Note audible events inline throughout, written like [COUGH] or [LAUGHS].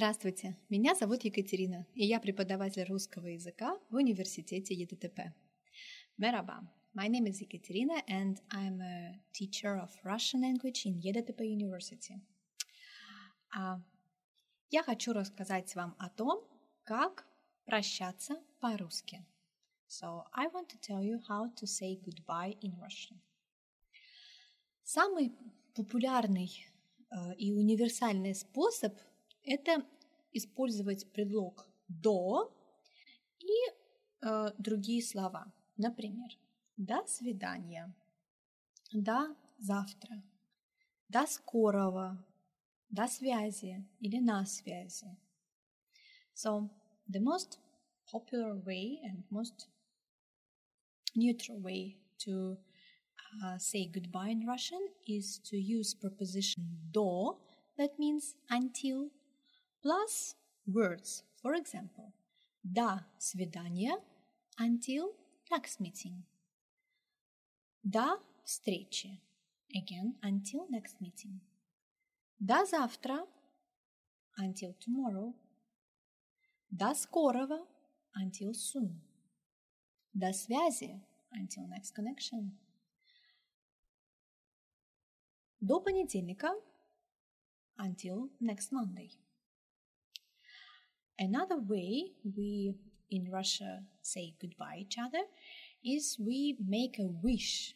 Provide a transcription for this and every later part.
Здравствуйте, меня зовут Екатерина, и я преподаватель русского языка в университете ЕДТП. Merhaba, my name is Ekaterina and I'm a teacher of Russian language in EDTP University. А, я хочу рассказать вам о том, как прощаться по-русски. So I want to tell you how to say goodbye in Russian. Самый популярный э, и универсальный способ – это использовать предлог «до» и э, другие слова. Например, «до свидания», «до завтра», «до скорого», «до связи» или «на связи». So, the most popular way and most neutral way to uh, say goodbye in Russian is to use preposition do, that means until, plus words. For example, до свидания until next meeting. До встречи again until next meeting. До завтра until tomorrow. До скорого until soon. До связи until next connection. До понедельника until next Monday. Another way we in Russia say goodbye each other is we make a wish.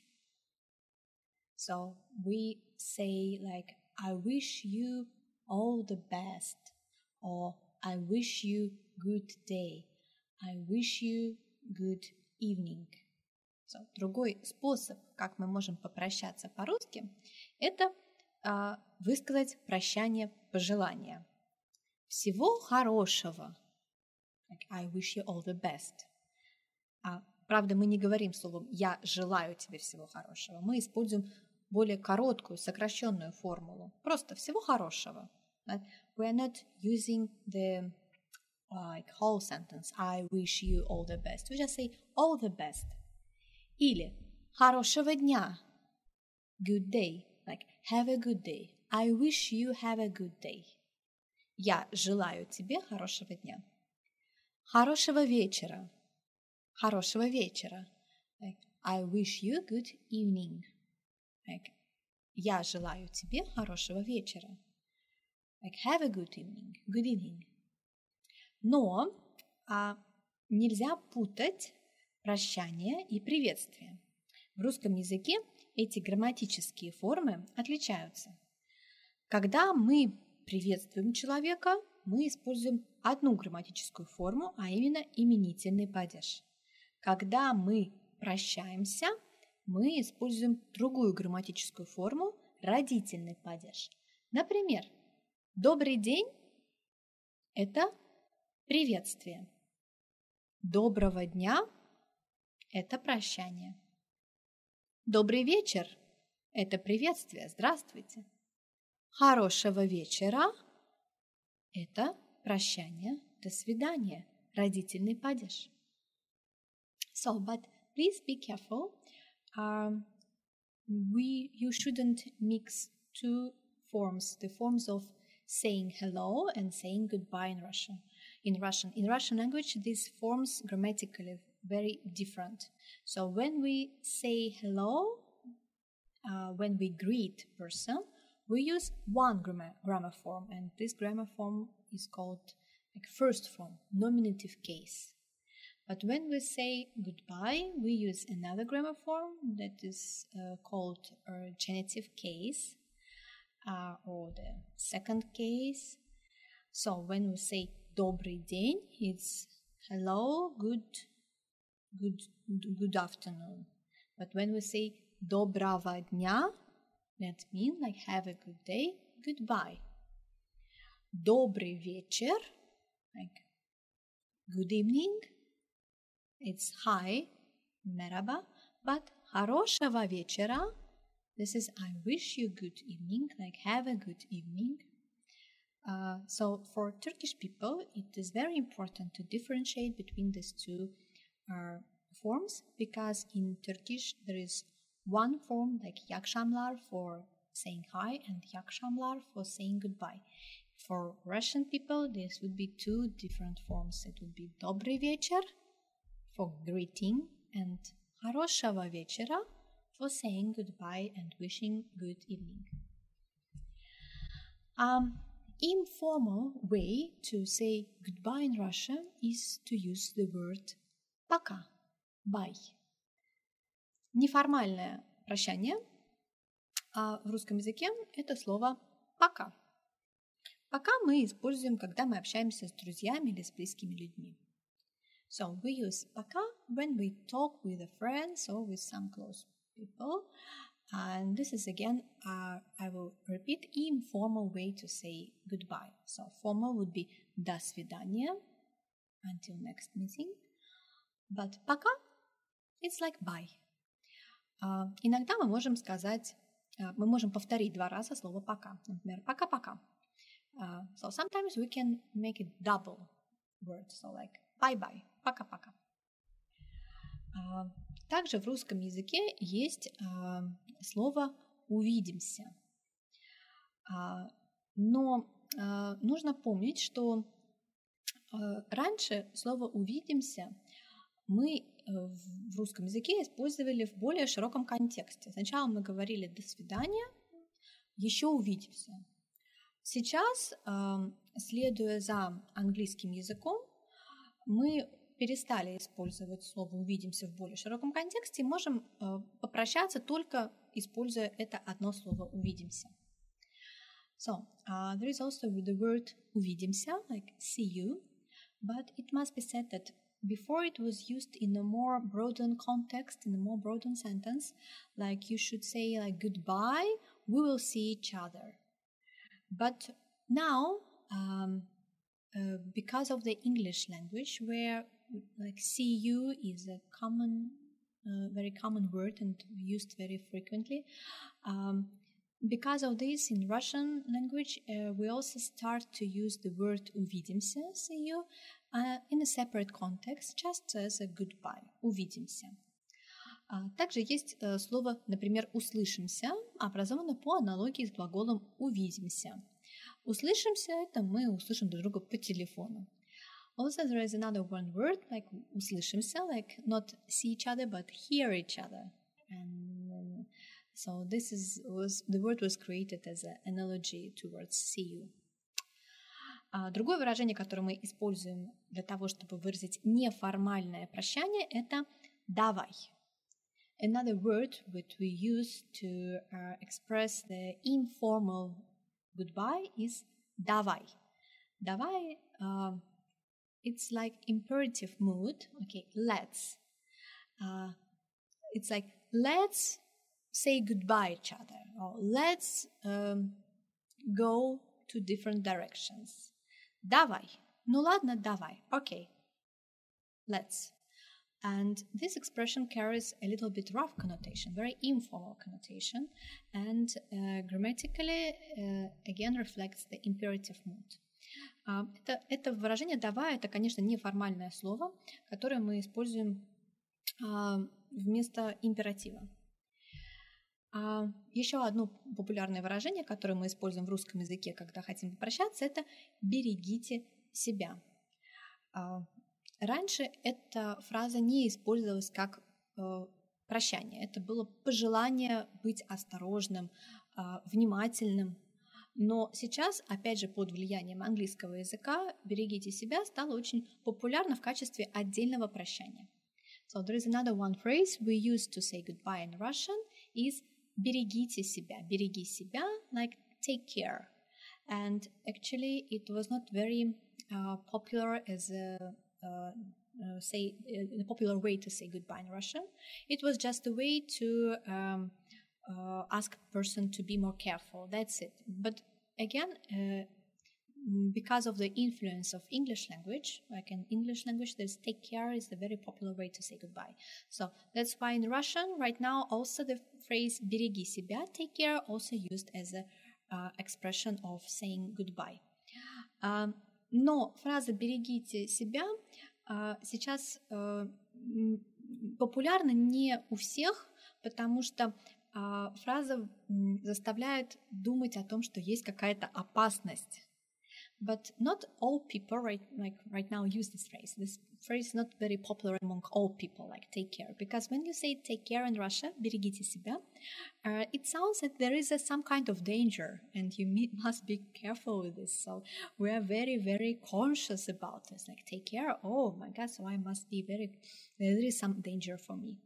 So we say like I wish you all the best or I wish you good day. I wish you good evening. So, другой способ, как мы можем попрощаться по-русски, это э, высказать прощание пожелания. Всего хорошего. Like, I wish you all the best. А, правда, мы не говорим словом «я желаю тебе всего хорошего». Мы используем более короткую, сокращенную формулу. Просто «всего хорошего». We are not using the like whole sentence I wish you all the best. We just say all the best. Или хорошего дня. Good day. Like have a good day. I wish you have a good day. Я желаю тебе хорошего дня. Хорошего вечера. Хорошего вечера. Like, I wish you good evening. Like, я желаю тебе хорошего вечера. Like, have a good evening. Good evening. Но а, нельзя путать прощание и приветствие. В русском языке эти грамматические формы отличаются. Когда мы приветствуем человека, мы используем одну грамматическую форму, а именно именительный падеж. Когда мы прощаемся, мы используем другую грамматическую форму – родительный падеж. Например, «добрый день» – это приветствие. Доброго дня – это прощание. Добрый вечер – это приветствие, здравствуйте. Хорошего вечера – это прощание, до свидания, родительный падеж. So, but please be careful. Um, we, you shouldn't mix two forms, the forms of saying hello and saying goodbye in Russian. In Russian, in Russian language, these forms grammatically very different. So when we say hello, uh, when we greet person, we use one grammar, grammar form, and this grammar form is called like first form, nominative case. But when we say goodbye, we use another grammar form that is uh, called uh, genitive case uh, or the second case. So when we say добрый день, it's hello, good, good, good afternoon. But when we say доброго дня, that means like have a good day, goodbye. Добрый вечер, like good evening, it's hi, merhaba. But хорошего вечера, this is I wish you good evening, like have a good evening. Uh, so for Turkish people, it is very important to differentiate between these two uh, forms because in Turkish there is one form like yakshamlar for saying hi and yakshamlar for saying goodbye. For Russian people, this would be two different forms. It would be добрый вечер for greeting and хорошего вечера for saying goodbye and wishing good evening. Um, informal way to say goodbye in Russian is to use the word пока, bye. Неформальное прощание а в русском языке это слово пока. Пока мы используем, когда мы общаемся с друзьями или с близкими людьми. So we use пока when we talk with a friends or with some close people. And this is again, uh, I will repeat, informal way to say goodbye. So formal would be до свидания, until next meeting. But пока, it's like bye. Uh, иногда мы можем сказать, uh, мы можем повторить два раза слово пока. Например, пока-пока. Uh, so sometimes we can make it double word, so like bye-bye, пока-пока. Также в русском языке есть слово «увидимся». Но нужно помнить, что раньше слово «увидимся» мы в русском языке использовали в более широком контексте. Сначала мы говорили «до свидания», еще увидимся. Сейчас, следуя за английским языком, мы перестали использовать слово «увидимся» в более широком контексте и можем попрощаться только используя это одно слово «увидимся». So, uh, there is also the word «увидимся», like «see you», but it must be said that before it was used in a more broadened context, in a more broadened sentence, like you should say like goodbye, we will see each other. But now, um, uh, because of the English language, where like see you is a common, uh, very common word and used very frequently, um, because of this, in Russian language, uh, we also start to use the word увидимся, see you, in a separate context, just as a goodbye, увидимся. Также есть слово, например, «услышимся», образовано по аналогии с глаголом «увидимся». «Услышимся» — это мы услышим друг друга по телефону. Also, there is another one word, like услышимся, like not see each other, but hear each other. And so this is was the word was created as an analogy towards see you. Другое выражение, которое мы используем для того, чтобы выразить неформальное прощание, это «давай». Another word which we use to uh, express the informal goodbye is «давай». «Давай» uh, it's like imperative mood. Okay, let's. Uh, it's like let's say goodbye each other or let's um, go to different directions. Давай. Ну ладно, давай. Okay. Let's. And this expression carries a little bit rough connotation, very informal connotation, and uh, grammatically uh, again reflects the imperative mood. Uh, это, это выражение «давай» — это, конечно, неформальное слово, которое мы используем uh, вместо императива. А еще одно популярное выражение, которое мы используем в русском языке, когда хотим попрощаться, это «берегите себя». А, раньше эта фраза не использовалась как э, прощание. Это было пожелание быть осторожным, а, внимательным. Но сейчас, опять же, под влиянием английского языка «берегите себя» стало очень популярно в качестве отдельного прощания. So there is another one phrase we use to say goodbye in Russian is берегите себя, береги себя, like take care. And actually, it was not very uh, popular as a uh, uh, say uh, a popular way to say goodbye in Russian. It was just a way to um, uh, ask a person to be more careful. That's it. But again, uh, because of the influence of English language, like in English language, there's take care is the very popular way to say goodbye. So that's why in Russian right now also the phrase "береги себя," take care, also used as a uh, expression of saying goodbye. Uh, но фраза «берегите себя» uh, сейчас uh, популярна не у всех, потому что фраза заставляет думать о том, что есть какая-то опасность But not all people right like right now use this phrase. This phrase is not very popular among all people, like take care. Because when you say take care in Russia, берегите себя, uh, it sounds that there is a, some kind of danger and you [LAUGHS] must be careful with this. So we are very, very conscious about this. Like take care, oh my God, so I must be very, there is some danger for me.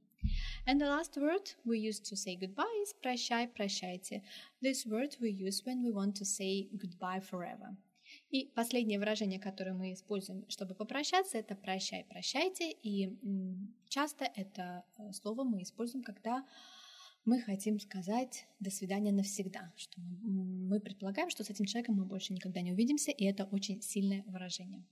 And the last word we use to say goodbye is прощай, прощайте. This word we use when we want to say goodbye forever. И последнее выражение, которое мы используем, чтобы попрощаться, это «прощай, прощайте». И часто это э, слово мы используем, когда мы хотим сказать «до свидания навсегда», что мы предполагаем, что с этим человеком мы больше никогда не увидимся, и это очень сильное выражение.